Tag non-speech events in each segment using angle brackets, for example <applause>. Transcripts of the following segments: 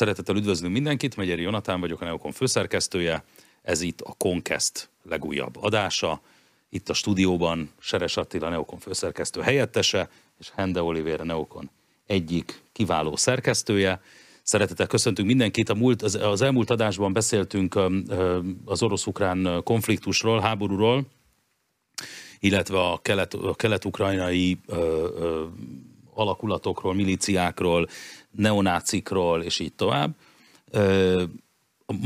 Szeretettel üdvözlünk mindenkit, Megyeri Jonatán vagyok, a Neokon főszerkesztője. Ez itt a Conquest legújabb adása. Itt a stúdióban Seres Attila Neokon főszerkesztő helyettese, és Hende Oliver Neokon egyik kiváló szerkesztője. Szeretettel köszöntünk mindenkit. A múlt, az, az elmúlt adásban beszéltünk az orosz-ukrán konfliktusról, háborúról, illetve a, kelet, a kelet-ukrajnai ö, ö, alakulatokról, milíciákról, neonácikról, és így tovább.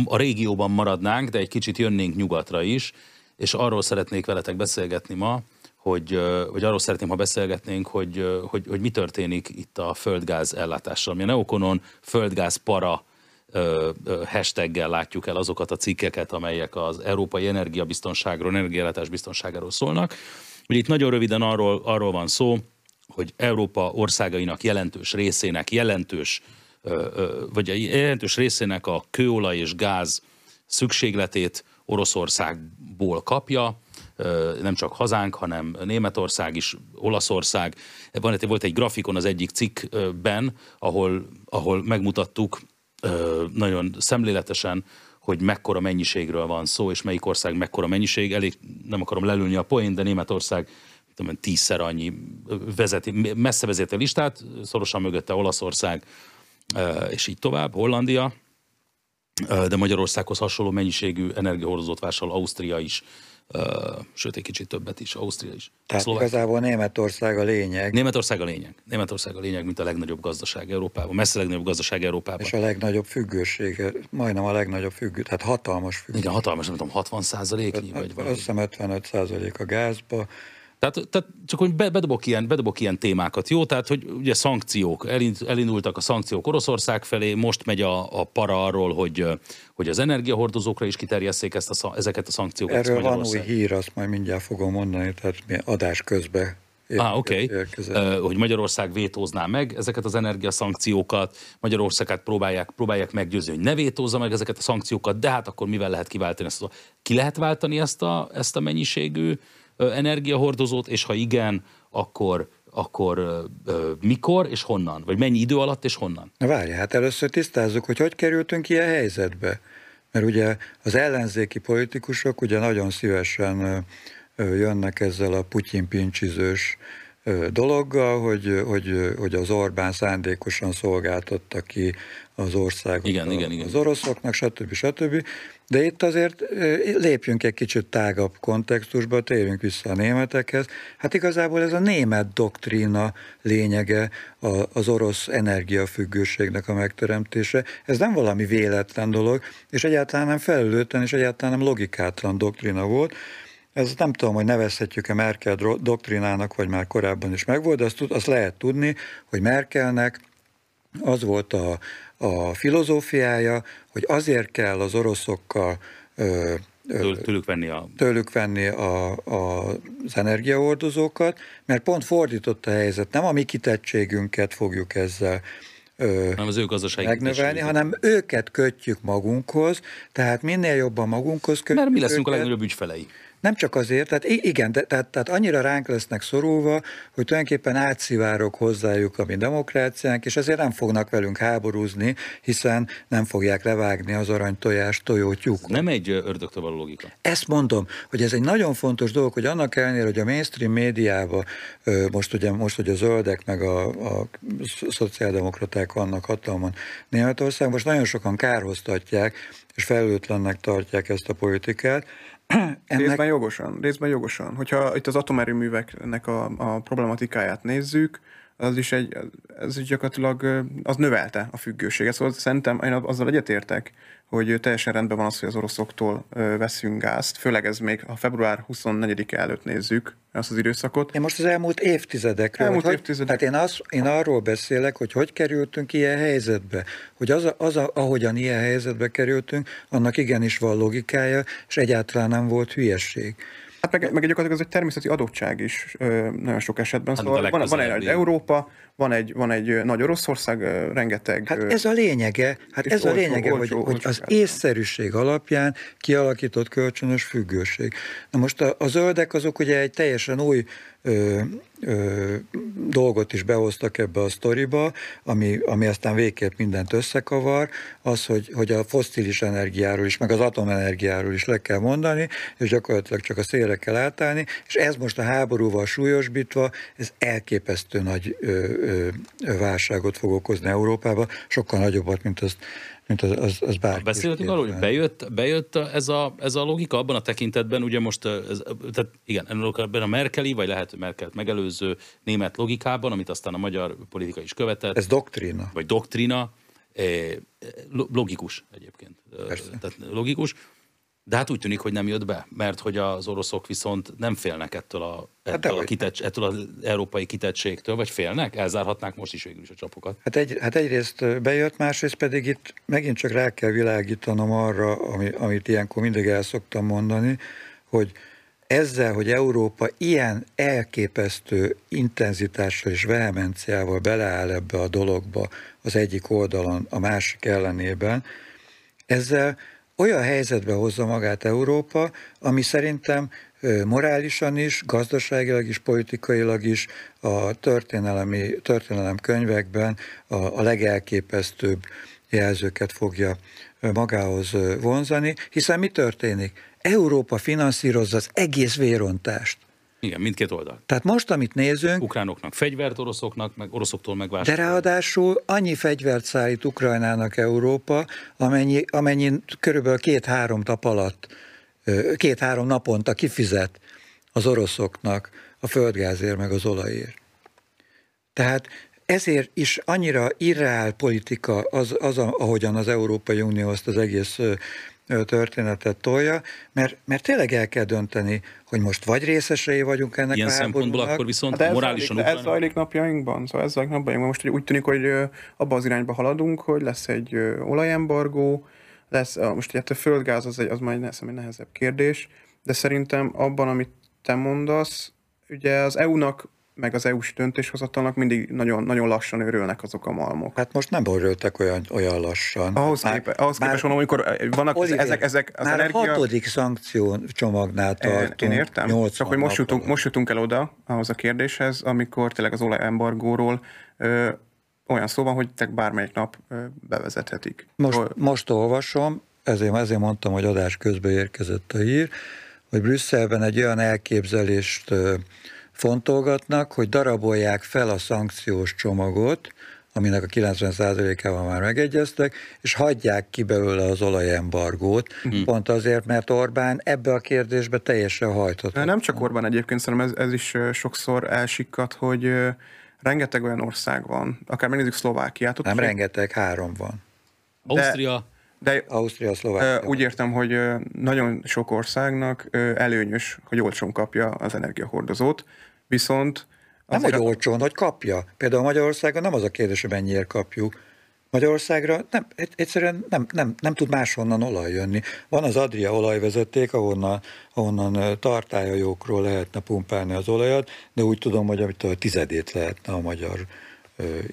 A régióban maradnánk, de egy kicsit jönnénk nyugatra is, és arról szeretnék veletek beszélgetni ma, hogy, vagy arról szeretném, ha beszélgetnénk, hogy, hogy, hogy mi történik itt a földgáz ellátással. Mi a Neokonon földgáz para hashtaggel látjuk el azokat a cikkeket, amelyek az európai energiabiztonságról, energiállátás biztonságáról szólnak. Ugye itt nagyon röviden arról, arról van szó, hogy Európa országainak jelentős részének, jelentős, vagy jelentős részének a kőolaj és gáz szükségletét Oroszországból kapja, nem csak hazánk, hanem Németország is, Olaszország. Van, volt egy grafikon az egyik cikkben, ahol, ahol megmutattuk nagyon szemléletesen, hogy mekkora mennyiségről van szó, és melyik ország mekkora mennyiség. Elég nem akarom lelülni a poén, de Németország tudom, tízszer annyi vezeti, messze vezeti a listát, szorosan mögötte Olaszország, és így tovább, Hollandia, de Magyarországhoz hasonló mennyiségű energiahordozót vásárol Ausztria is, sőt egy kicsit többet is, Ausztria is. Tehát Szlovák... igazából Németország a lényeg. Németország a lényeg. Németország a lényeg, mint a legnagyobb gazdaság Európában, messze a legnagyobb gazdaság Európában. És a legnagyobb függőség, majdnem a legnagyobb függő, tehát hatalmas függő. Igen, hatalmas, nem tudom, 60 százaléknyi, vagy valami. Azt hiszem 55 százalék a gázba, tehát, tehát csak hogy bedobok ilyen, bedobok ilyen témákat, jó? Tehát, hogy ugye szankciók, elindultak a szankciók Oroszország felé, most megy a, a para arról, hogy, hogy az energiahordozókra is kiterjesszék ezt a, ezeket a szankciókat. Erről van új hír, azt majd mindjárt fogom mondani, tehát mi adás közben Ah, oké. Okay. hogy Magyarország vétózná meg ezeket az energiaszankciókat, Magyarországát próbálják, próbálják meggyőzni, hogy ne vétózza meg ezeket a szankciókat, de hát akkor mivel lehet kiváltani ezt? A, ki lehet váltani ezt a, ezt a mennyiségű energiahordozót, és ha igen, akkor akkor ö, mikor és honnan? Vagy mennyi idő alatt és honnan? Na várj, hát először tisztázzuk, hogy hogy kerültünk ilyen helyzetbe. Mert ugye az ellenzéki politikusok ugye nagyon szívesen jönnek ezzel a Putyin pincsizős dologgal, hogy, hogy, hogy az Orbán szándékosan szolgáltatta ki az országot igen, a, igen, igen. az oroszoknak, stb. stb. De itt azért lépjünk egy kicsit tágabb kontextusba, térjünk vissza a németekhez. Hát igazából ez a német doktrína lényege az orosz energiafüggőségnek a megteremtése. Ez nem valami véletlen dolog, és egyáltalán nem felelőtlen, és egyáltalán nem logikátlan doktrína volt. Ez nem tudom, hogy nevezhetjük-e Merkel doktrinának, vagy már korábban is megvolt, de azt, azt lehet tudni, hogy Merkelnek az volt a, a filozófiája, hogy azért kell az oroszokkal ö, tőlük venni, a... tőlük venni a, a, az energiaordozókat, mert pont fordított a helyzet, nem a mi kitettségünket fogjuk ezzel ö, nem az ő gazdasági megnövelni, hanem őket kötjük magunkhoz, tehát minél jobban magunkhoz kötjük Mert mi leszünk őket, a legnagyobb ügyfelei. Nem csak azért, tehát igen, de, tehát, tehát annyira ránk lesznek szorulva, hogy tulajdonképpen átszivárok hozzájuk a mi demokráciánk, és ezért nem fognak velünk háborúzni, hiszen nem fogják levágni az aranytojás tojótyúk. Nem egy ördögtől való logika. Ezt mondom, hogy ez egy nagyon fontos dolog, hogy annak ellenére, hogy a mainstream médiában most ugye, most, hogy a zöldek meg a, a szociáldemokraták vannak hatalmon Németország, most nagyon sokan kárhoztatják, és felelőtlennek tartják ezt a politikát, ennek... Részben jogosan, részben jogosan. Hogyha itt az atomerőműveknek a, a problematikáját nézzük, az is egy, ez gyakorlatilag az növelte a függőséget. Szóval szerintem én azzal egyetértek, hogy teljesen rendben van az, hogy az oroszoktól veszünk gázt, főleg ez még a február 24-e előtt nézzük azt az időszakot. Én most az elmúlt évtizedekről, elmúlt hogy, évtizedek. hát én, az, én arról beszélek, hogy hogy kerültünk ilyen helyzetbe, hogy az, a, az a, ahogyan ilyen helyzetbe kerültünk, annak igenis van logikája, és egyáltalán nem volt hülyesség. Hát meg, meg gyakorlatilag ez egy természeti adottság is ö, nagyon sok esetben. Hát szóval van, van egy Európa, van egy, van egy nagy Oroszország, rengeteg... Hát ez a lényege, hát ez olcsó, a lényege, olcsó, hogy, olcsó, hogy az észszerűség alapján kialakított kölcsönös függőség. Na most a, a zöldek azok ugye egy teljesen új ö, ö, dolgot is behoztak ebbe a sztoriba, ami, ami aztán végképp mindent összekavar, az, hogy, hogy a fosszilis energiáról is, meg az atomenergiáról is le kell mondani, és gyakorlatilag csak a szélre kell átállni, és ez most a háborúval súlyosbítva, ez elképesztő nagy ö, válságot fog okozni Európába, sokkal nagyobbat, mint azt mint az, az, az bárki. Beszéltünk arról, hogy bejött, bejött ez, a, ez a logika abban a tekintetben, ugye most, ez, tehát igen, ebben a Merkeli, vagy lehet, hogy Merkelt megelőző német logikában, amit aztán a magyar politika is követett. Ez doktrína. Vagy doktrína, logikus egyébként. Persze. Tehát logikus. De hát úgy tűnik, hogy nem jött be, mert hogy az oroszok viszont nem félnek ettől, a, hát ettől, hát a kitets, ettől az európai kitettségtől, vagy félnek? Elzárhatnák most is végül is a csapokat. Hát, egy, hát egyrészt bejött, másrészt pedig itt megint csak rá kell világítanom arra, ami, amit ilyenkor mindig el szoktam mondani, hogy ezzel, hogy Európa ilyen elképesztő intenzitással és vehemenciával beleáll ebbe a dologba az egyik oldalon, a másik ellenében, ezzel olyan helyzetbe hozza magát Európa, ami szerintem morálisan is, gazdaságilag is, politikailag is a történelemi, történelem könyvekben a, a legelképesztőbb jelzőket fogja magához vonzani, hiszen mi történik? Európa finanszírozza az egész vérontást. Igen, mindkét oldal. Tehát most, amit nézünk... Ukránoknak fegyvert, oroszoknak, meg oroszoktól megvásárolni. De ráadásul annyi fegyvert szállít Ukrajnának Európa, amennyi, amennyi körülbelül két-három nap alatt, két-három naponta kifizet az oroszoknak a földgázért, meg az olajért. Tehát ezért is annyira irreál politika az, az ahogyan az Európai Unió azt az egész történetet tolja, mert, mert tényleg el kell dönteni, hogy most vagy részesei vagyunk ennek Ilyen a szempontból akkor viszont hát morálisan ez, ez zajlik napjainkban, szóval ez zajlik napjainkban. Most úgy tűnik, hogy abba az irányba haladunk, hogy lesz egy olajembargó, lesz, most ugye a földgáz az, egy, az majd egy nehezebb kérdés, de szerintem abban, amit te mondasz, ugye az EU-nak meg az EU-s döntéshozatalnak mindig nagyon, nagyon lassan örülnek azok a malmok. Hát most nem örültek olyan, olyan lassan. Ahhoz, már, képe, ahhoz képest mondom, amikor eh, vannak Olivier, ezek, ezek az már energia... a hatodik szankció csomagnál tartunk. Én értem, csak hogy most jutunk, most jutunk el oda, ahhoz a kérdéshez, amikor tényleg az olajembargóról ö, olyan szó van, hogy te bármelyik nap ö, bevezethetik. Most, most olvasom, ezért, ezért mondtam, hogy adás közben érkezett a hír, hogy Brüsszelben egy olyan elképzelést ö, fontolgatnak, hogy darabolják fel a szankciós csomagot, aminek a 90%-ával már megegyeztek, és hagyják ki belőle az olajembargót, hmm. pont azért, mert Orbán ebbe a kérdésbe teljesen hajtott. Nem csak Orbán egyébként, szerintem ez, ez is sokszor elsikkat, hogy rengeteg olyan ország van, akár megnézzük Szlovákiát. Nem rengeteg, három van. Ausztria, de Ausztria, Szlovákia. Úgy értem, hogy nagyon sok országnak előnyös, hogy olcsón kapja az energiahordozót, viszont... Nem, hogy olcsón, hogy kapja. Például Magyarországon nem az a kérdés, hogy mennyiért kapjuk. Magyarországra nem, egyszerűen nem, nem, nem tud máshonnan olaj jönni. Van az Adria olajvezeték, ahonnan, ahonnan tartályajókról lehetne pumpálni az olajat, de úgy tudom, hogy amit a tizedét lehetne a magyar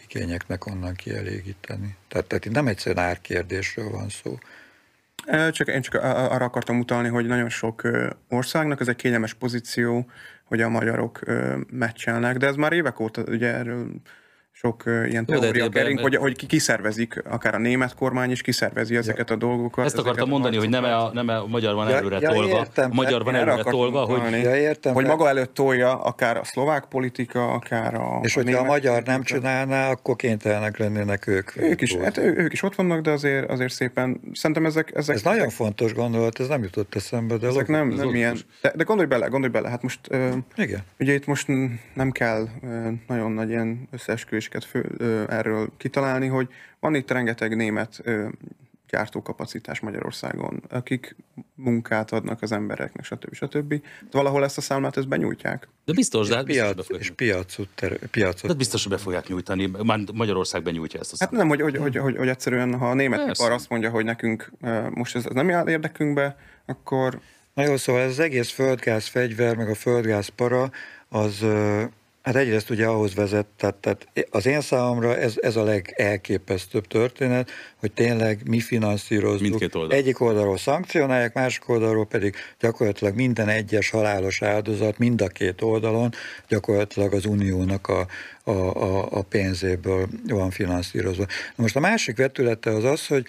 igényeknek onnan kielégíteni. Tehát, tehát itt nem egyszerűen árkérdésről van szó. Csak, én csak arra akartam utalni, hogy nagyon sok országnak ez egy kényelmes pozíció, hogy a magyarok meccselnek, de ez már évek óta ugye erről sok ilyen teória kering, hogy, hogy kiszervezik, akár a német kormány is kiszervezi ezeket a dolgokat. Ezt akartam mondani, hogy nem a, nem a magyar van előre ja, tolva, értem, a magyar van előre tolva, hogy... Ja, értem, hogy maga előtt tolja akár a szlovák politika, akár a És hogyha a, a magyar nem csinálná, akkor kénytelenek lennének ők. Ők is, hát ők is ott vannak, de azért, azért szépen, szerintem ezek... ezek ez ezek, nagyon fontos gondolat, ez nem jutott eszembe, de... Ezek nem, nem ilyen, de, de gondolj bele, gondolj bele, hát most... Igen. Ugye itt most nem kell nagyon nagy ilyen összeesküvés lehetőségeket fő, erről kitalálni, hogy van itt rengeteg német gyártókapacitás Magyarországon, akik munkát adnak az embereknek, stb. stb. De valahol ezt a számlát ezt benyújtják. De biztos, de hát piac, biztos, és piacot, ter, piacot. De biztos, hogy be fogják nyújtani. Már Magyarország benyújtja ezt a számlát. Hát nem, hogy, hogy, hogy, hogy, hogy egyszerűen, ha a német ipar azt mondja, hogy nekünk most ez, ez nem áll érdekünkbe, akkor... Na jó, szóval ez az egész földgáz fegyver, meg a földgáz para, az Hát egyrészt ugye ahhoz vezet, tehát, tehát az én számomra ez, ez a legelképesztőbb történet, hogy tényleg mi finanszírozzuk. Mindkét oldal. Egyik oldalról szankcionálják, másik oldalról pedig gyakorlatilag minden egyes halálos áldozat mind a két oldalon gyakorlatilag az uniónak a, a, a, a pénzéből van finanszírozva. Na most a másik vetülete az az, hogy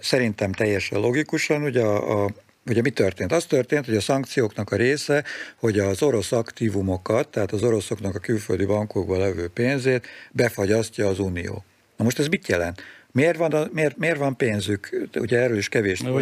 szerintem teljesen logikusan, ugye a, a Ugye mi történt? Az történt, hogy a szankcióknak a része, hogy az orosz aktívumokat, tehát az oroszoknak a külföldi bankokban levő pénzét befagyasztja az Unió. Na most ez mit jelent? Miért van, a, miért, miért van pénzük, ugye erről is kevés nem,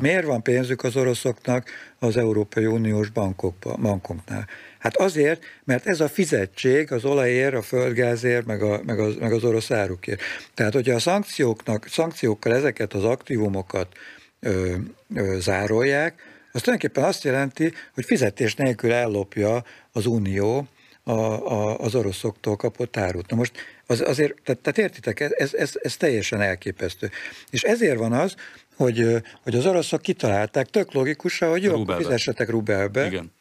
miért van pénzük az oroszoknak az Európai Uniós bankokba, bankoknál? Hát azért, mert ez a fizetség az olajért, a földgázért, meg, a, meg, az, meg az orosz árukért. Tehát, hogyha a szankcióknak, szankciókkal ezeket az aktívumokat ö, ö, zárolják, az tulajdonképpen azt jelenti, hogy fizetés nélkül ellopja az Unió a, a, az oroszoktól kapott árut. Na most az, azért, tehát, tehát értitek, ez, ez, ez teljesen elképesztő. És ezért van az, hogy, hogy az oroszok kitalálták, tök logikusan, hogy jó, fizessetek rubelbe, Igen.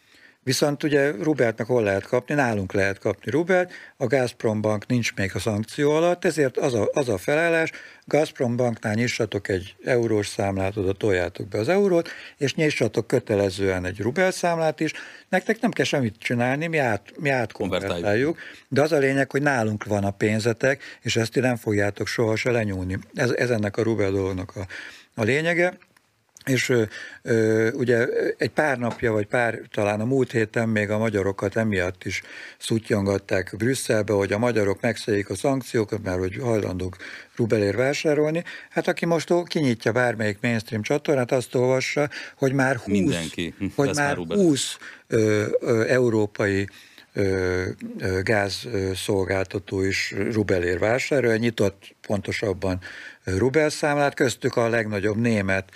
Viszont ugye Rubelt meg hol lehet kapni? Nálunk lehet kapni Rubelt, a Gazprom Bank nincs még a szankció alatt, ezért az a, az a felállás, Gazprom Banknál nyissatok egy eurós számlát, oda toljátok be az eurót, és nyissatok kötelezően egy Rubel számlát is. Nektek nem kell semmit csinálni, mi, át, mi átkonvertáljuk, de az a lényeg, hogy nálunk van a pénzetek, és ezt ti nem fogjátok soha se lenyúlni. Ez, ez ennek a Rubel dolognak a, a lényege. És ö, ö, ugye egy pár napja, vagy pár, talán a múlt héten még a magyarokat emiatt is szutyongatták Brüsszelbe, hogy a magyarok megszeljék a szankciókat, mert hogy hajlandók rubelér vásárolni. Hát aki most kinyitja bármelyik mainstream csatornát, azt olvassa, hogy már 20, Mindenki. hogy már 20 ö, ö, európai gázszolgáltató is rubelér vásárol, nyitott pontosabban rubelszámlát, köztük a legnagyobb német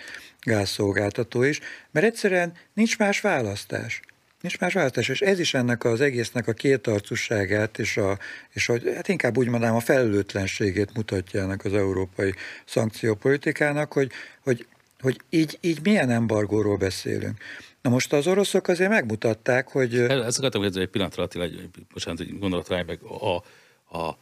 gázszolgáltató is, mert egyszerűen nincs más választás. Nincs más választás, és ez is ennek az egésznek a kétarcúságát, és, a, és a, hát inkább úgy mondanám a felelőtlenségét mutatja ennek az európai szankciópolitikának, hogy, hogy, hogy így, így milyen embargóról beszélünk. Na most az oroszok azért megmutatták, hogy... Ezt akartam kérdezni egy pillanatra, Attila, egy, bocsánat, egy gondolat rá, meg a, a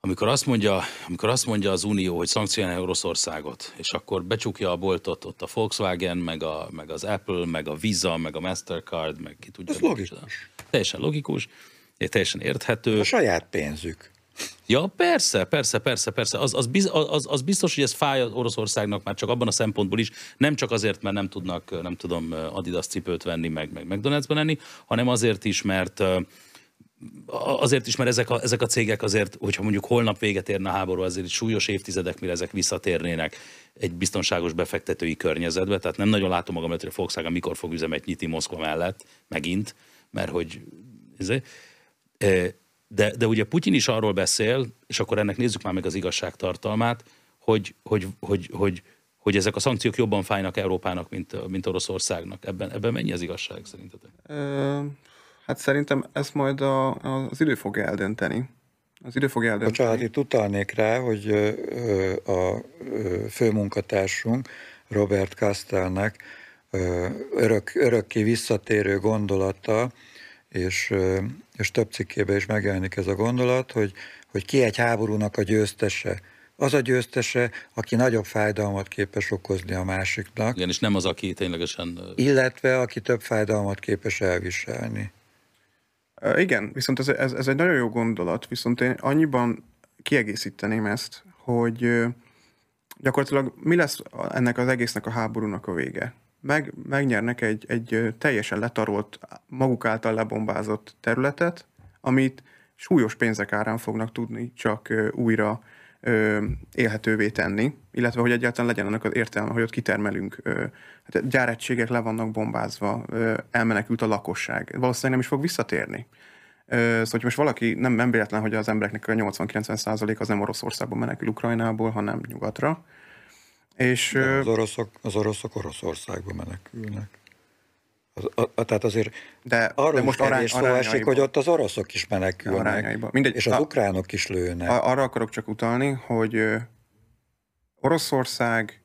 amikor azt mondja, amikor azt mondja az Unió, hogy szankcionálja Oroszországot, és akkor becsukja a boltot ott a Volkswagen, meg, a, meg az Apple, meg a Visa, meg a Mastercard, meg ki tudja. Ez logikus. Teljesen logikus, teljesen érthető. A saját pénzük. Ja, persze, persze, persze, persze. Az, az, biz, az, az biztos, hogy ez fáj Oroszországnak már csak abban a szempontból is, nem csak azért, mert nem tudnak, nem tudom, Adidas cipőt venni, meg, meg McDonald'sban lenni, hanem azért is, mert azért is, mert ezek a, ezek a cégek azért, hogyha mondjuk holnap véget érne a háború, azért súlyos évtizedek, mire ezek visszatérnének egy biztonságos befektetői környezetbe, tehát nem nagyon látom magam, hogy a Volkswagen mikor fog üzemet nyitni Moszkva mellett, megint, mert hogy de, de ugye Putyin is arról beszél, és akkor ennek nézzük már meg az igazságtartalmát, hogy, hogy, hogy, hogy, hogy ezek a szankciók jobban fájnak Európának, mint, mint Oroszországnak. Ebben, ebben mennyi az igazság szerintetek? Hát szerintem ezt majd a, az idő fogja eldönteni. Az idő fogja eldönteni. Bocsánat, itt utalnék rá, hogy a főmunkatársunk Robert Kastelnek örök, örökké visszatérő gondolata, és, és több cikkében is megjelenik ez a gondolat, hogy, hogy ki egy háborúnak a győztese. Az a győztese, aki nagyobb fájdalmat képes okozni a másiknak. Igen, és nem az, aki ténylegesen... Illetve aki több fájdalmat képes elviselni. Igen, viszont ez, ez, ez egy nagyon jó gondolat, viszont én annyiban kiegészíteném ezt, hogy gyakorlatilag mi lesz ennek az egésznek a háborúnak a vége? Meg, megnyernek egy, egy teljesen letarolt, maguk által lebombázott területet, amit súlyos pénzek árán fognak tudni csak újra ö, élhetővé tenni, illetve hogy egyáltalán legyen annak az értelme, hogy ott kitermelünk, ö, hát gyáregységek le vannak bombázva, ö, elmenekült a lakosság. Valószínűleg nem is fog visszatérni. Ö, szóval, hogy most valaki, nem, nem véletlen, hogy az embereknek a 80-90 az nem Oroszországban menekül Ukrajnából, hanem nyugatra. És, az, oroszok, az oroszok Oroszországba menekülnek. A, a, tehát azért de, arról de most arány, szó esik, hogy ott az oroszok is menekülnek, Mindegy, és az a, ukránok is lőnek. Arra akarok csak utalni, hogy Oroszország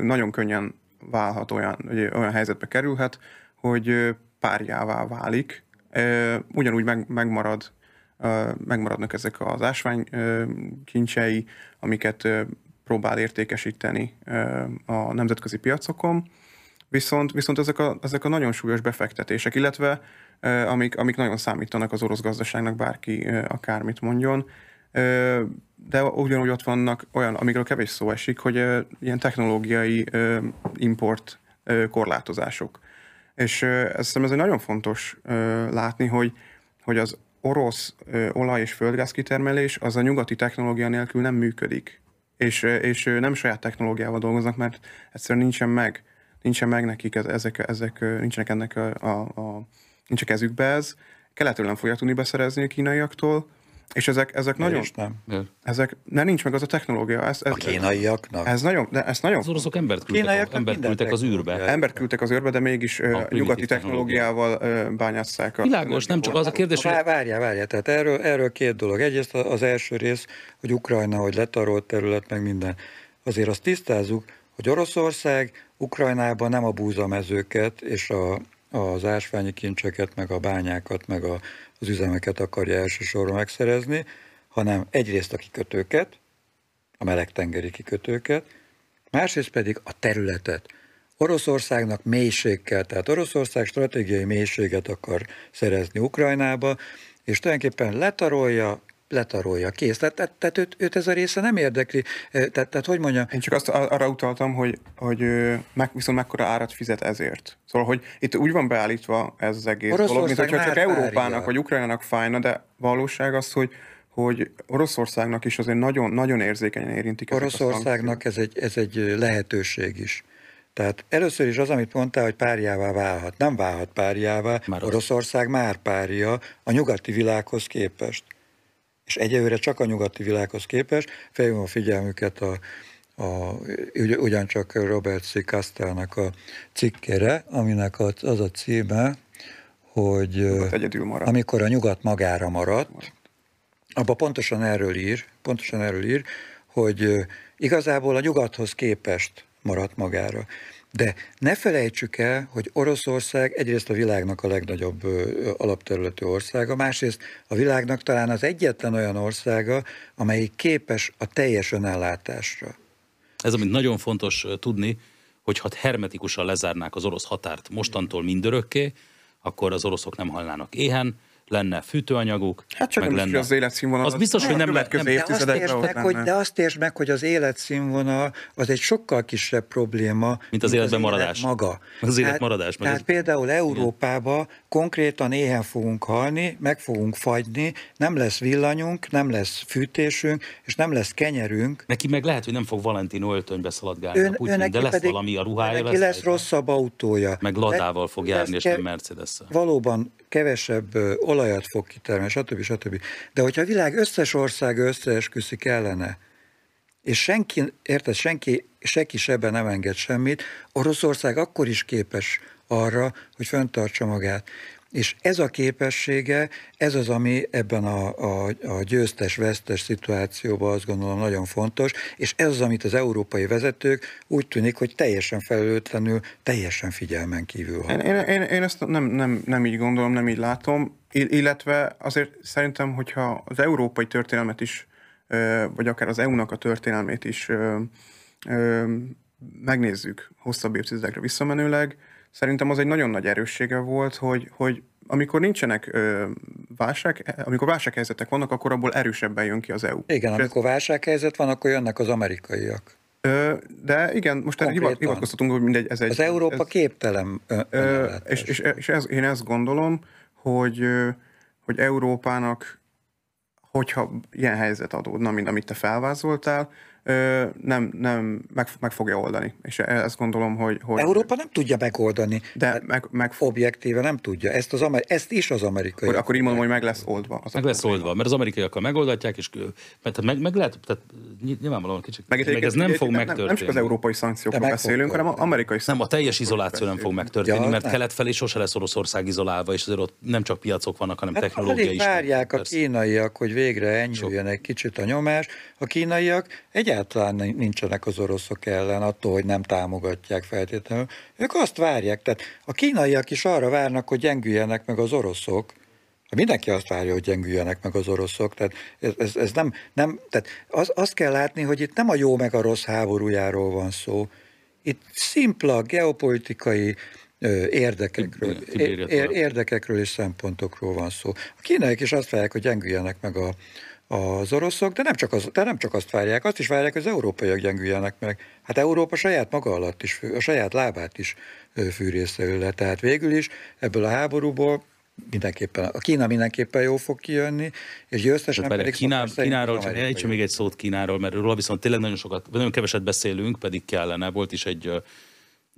nagyon könnyen válhat olyan, hogy olyan helyzetbe kerülhet, hogy párjává válik. Ugyanúgy meg, megmarad, megmaradnak ezek az ásvány kincsei, amiket próbál értékesíteni a nemzetközi piacokon, viszont, viszont ezek, a, ezek a nagyon súlyos befektetések, illetve amik, amik nagyon számítanak az orosz gazdaságnak, bárki akármit mondjon, de ugyanúgy ott vannak olyan, amikről kevés szó esik, hogy ilyen technológiai import korlátozások. És ez ez egy nagyon fontos látni, hogy, hogy az orosz olaj- és földgáz kitermelés az a nyugati technológia nélkül nem működik. És, és nem saját technológiával dolgoznak, mert egyszerűen nincsen meg, nincsen meg nekik ezek, ezek nincsenek ennek a, a, a nincs a kezükbe ez. Keletről nem fogják tudni beszerezni a kínaiaktól, és ezek, ezek Miért nagyon... nem? Ezek, ne nincs meg az a technológia. Ez, ez, a kínaiaknak? Ez nagyon, de ez nagyon... Az oroszok embert küldtek, embert küldtek az űrbe. Embert küldtek az űrbe, de mégis a nyugati technológiával bányásszák. A Világos, nem csak az a kérdés, hogy... Várjál, várjál, tehát erről, erről két dolog. Egyrészt az első rész, hogy Ukrajna, hogy letarolt terület, meg minden. Azért azt tisztázzuk, hogy Oroszország Ukrajnában nem a búzamezőket és a, az ásványi kincseket, meg a bányákat, meg a az üzemeket akarja elsősorban megszerezni, hanem egyrészt a kikötőket, a melegtengeri kikötőket, másrészt pedig a területet. Oroszországnak mélység kell, tehát Oroszország stratégiai mélységet akar szerezni Ukrajnába, és tulajdonképpen letarolja, letarolja, kész. Tehát, tehát, tehát őt, őt ez a része nem érdekli. Tehát, tehát hogy mondja? Én csak azt arra utaltam, hogy, hogy meg, viszont mekkora árat fizet ezért. Szóval, hogy itt úgy van beállítva ez az egész dolog, mint hogyha csak Európának vagy Ukrajnának fájna, de valóság az, hogy hogy Oroszországnak is azért nagyon, nagyon érzékenyen érintik Oroszországnak ez egy, ez egy lehetőség is. Tehát először is az, amit mondtál, hogy párjává válhat. Nem válhat párjává. Már Oroszország már párja a nyugati világhoz képest és egyelőre csak a nyugati világhoz képest. Fejlőm a figyelmüket a, a, ugyancsak Robert C. Castellnak a cikkére, aminek az a címe, hogy amikor a nyugat magára maradt, abban pontosan erről ír, pontosan erről ír, hogy igazából a nyugathoz képest maradt magára. De ne felejtsük el, hogy Oroszország egyrészt a világnak a legnagyobb alapterületű országa, másrészt a világnak talán az egyetlen olyan országa, amelyik képes a teljes önellátásra. Ez, amit nagyon fontos tudni, hogy ha hermetikusan lezárnák az orosz határt mostantól mindörökké, akkor az oroszok nem halnának éhen, lenne fűtőanyaguk. Hát csak meg nem lenne. az életszínvonal. Az, az biztos, hogy nem, nem, nem de, azt értsd meg, hogy, de azt értsd meg, hogy az életszínvonal az egy sokkal kisebb probléma, mint az, életben az maradás. Élet maga. Az élet maradás. Tehát, tehát például Európába konkrétan éhen fogunk halni, meg fogunk fagyni, nem lesz villanyunk, nem lesz fűtésünk, és nem lesz kenyerünk. Neki meg lehet, hogy nem fog Valentino öltönybe szaladgálni, ön, Putin, de lesz pedig, valami a ruhája. Neki lesz, lesz rosszabb autója. Meg ladával fog járni, és nem mercedes. Valóban kevesebb olajat fog kitermelni, stb. stb. De hogyha a világ összes ország összeesküszik ellene, és senki, érted, senki, senki sebben nem enged semmit, Oroszország akkor is képes arra, hogy fenntartsa magát. És ez a képessége, ez az, ami ebben a, a, a győztes-vesztes szituációban azt gondolom nagyon fontos, és ez az, amit az európai vezetők úgy tűnik, hogy teljesen felelőtlenül, teljesen figyelmen kívül Én, én, én, én ezt nem, nem, nem így gondolom, nem így látom, illetve azért szerintem, hogyha az európai történelmet is, vagy akár az EU-nak a történelmét is megnézzük hosszabb évtizedekre visszamenőleg, szerintem az egy nagyon nagy erőssége volt, hogy, hogy amikor nincsenek ö, válság, amikor válsághelyzetek vannak, akkor abból erősebben jön ki az EU. Igen, És amikor ez... válsághelyzet van, akkor jönnek az amerikaiak. Ö, de igen, most Konkrétan. hivatkoztatunk, hogy mindegy, ez egy... Az Európa ez, képtelen ö, és, és, és ez, én ezt gondolom, hogy, hogy Európának, hogyha ilyen helyzet adódna, mint amit te felvázoltál, nem, nem meg, meg fogja oldani. És ezt gondolom, hogy... hogy Európa nem tudja megoldani. De hát meg, meg... Objektíve nem tudja. Ezt, az, ezt is az amerikai. Akkor, akkor így mondom, hogy meg lesz oldva. Az meg lesz oldva, mert az amerikaiakkal megoldatják, és mert meg, meg lehet, tehát nyilvánvalóan kicsit, meg, meg ez nem fog nem, megtörténni. Nem csak az európai szankciókról beszélünk, hanem az amerikai Nem, a teljes izoláció nem fog megtörténni, ja, mert nem. kelet felé sose lesz Oroszország izolálva, és azért ott nem csak piacok vannak, hanem hát technológia is. várják a kínaiak, hogy végre enyhüljön egy kicsit a nyomás. A kínaiak egyáltalán nincsenek az oroszok ellen, attól, hogy nem támogatják feltétlenül. Ők azt várják, tehát a kínaiak is arra várnak, hogy gyengüljenek meg az oroszok, Mindenki azt várja, hogy gyengüljenek meg az oroszok, tehát ez, ez, ez nem, nem tehát az, azt kell látni, hogy itt nem a jó meg a rossz háborújáról van szó, itt szimpla geopolitikai érdekekről, érdekekről és szempontokról van szó. A kínaiak is azt várják, hogy gyengüljenek meg a, az oroszok, de nem, csak az, de nem csak azt várják, azt is várják, hogy az európaiak gyengüljenek meg. Hát Európa saját maga alatt is, a saját lábát is fűrészre le. Tehát végül is ebből a háborúból mindenképpen, a Kína mindenképpen jó fog kijönni, és győztesen pedig Kíná, Kínáról, csak ejtsem még egy szót Kínáról, mert róla viszont tényleg nagyon sokat, nagyon keveset beszélünk, pedig kellene. Volt is egy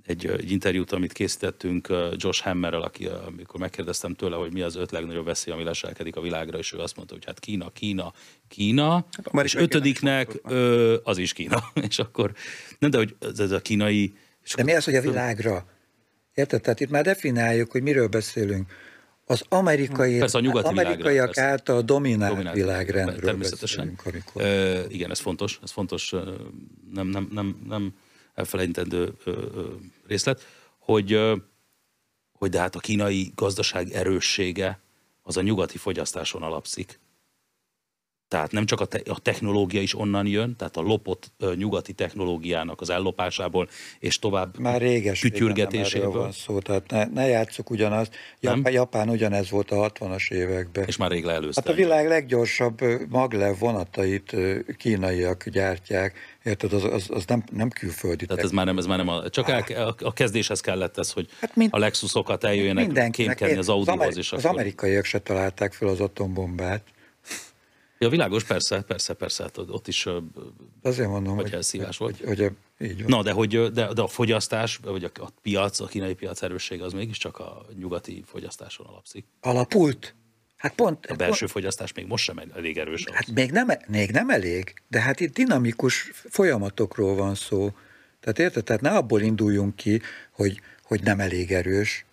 egy, egy interjút, amit készítettünk Josh Hammerrel, aki, amikor megkérdeztem tőle, hogy mi az öt legnagyobb veszély, ami leselkedik a világra, és ő azt mondta, hogy hát Kína, Kína, Kína, hát és ötödiknek ö, az is Kína. <laughs> és akkor, nem, de hogy ez a kínai... De mi az, hogy a világra? Érted? Tehát itt már definiáljuk, hogy miről beszélünk. Az amerikai, persze, a nyugati amerikaiak világra, által dominált, dominált világrendről természetesen. Amikor... Ö, igen, ez fontos, ez fontos, nem, nem, nem, nem elfelejtendő részlet, hogy, hogy de hát a kínai gazdaság erőssége az a nyugati fogyasztáson alapszik. Tehát nem csak a, te- a technológia is onnan jön, tehát a lopott ö, nyugati technológiának az ellopásából, és tovább Már réges kütyürgetéséből. van szó, tehát ne, ne játsszuk ugyanazt. Japán, Japán ugyanez volt a 60-as években. És már rég leelőzte. Hát a világ leggyorsabb maglev vonatait kínaiak gyártják, érted, az, az, az nem, nem külföldi. Tehát ez már nem, ez már nem a, csak el, a, a kezdéshez kellett ez, hogy hát mind, a Lexusokat eljöjjenek kémkedni az Audihoz. Az, az amerikaiak se találták fel az atombombát. Ja, világos, persze, persze, persze, hát ott is Azért mondom, hogy, elszívás volt. Hogy, hogy, így van. Na, de, hogy, de, de a fogyasztás, vagy a, a piac, a kínai piac erőssége az mégiscsak a nyugati fogyasztáson alapszik. Alapult? Hát pont, a belső pont, fogyasztás még most sem elég erős. Hát még nem, még nem elég, de hát itt dinamikus folyamatokról van szó. Tehát érted? Tehát ne abból induljunk ki, hogy, hogy nem elég erős,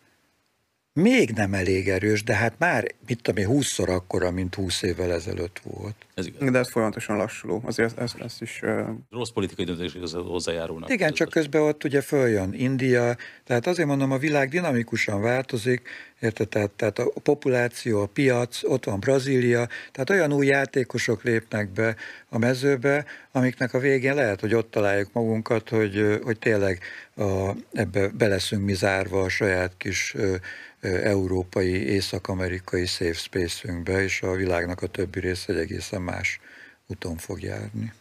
még nem elég erős, de hát már, mit tudom én, húszszor akkora, mint húsz évvel ezelőtt volt. Ez igaz. De ez folyamatosan lassuló, azért ez, ez is... Uh... Rossz politikai döntések hozzájárulnak. Igen, csak közben ott ugye följön India, tehát azért mondom, a világ dinamikusan változik, érted? Tehát, tehát a populáció, a piac, ott van Brazília, tehát olyan új játékosok lépnek be a mezőbe, amiknek a végén lehet, hogy ott találjuk magunkat, hogy, hogy tényleg a, ebbe beleszünk mi zárva a saját kis európai, észak-amerikai safe space-ünkbe, és a világnak a többi része egy egészen más úton fog járni.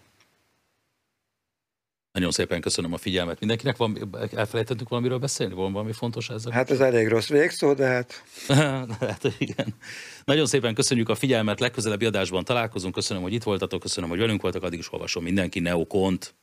Nagyon szépen köszönöm a figyelmet mindenkinek. Van, elfelejtettük valamiről beszélni? Van valami fontos ezzel? Hát ez elég rossz végszó, de hát... <laughs> hát igen. Nagyon szépen köszönjük a figyelmet, legközelebbi adásban találkozunk. Köszönöm, hogy itt voltatok, köszönöm, hogy velünk voltak, addig is olvasom mindenki Neokont.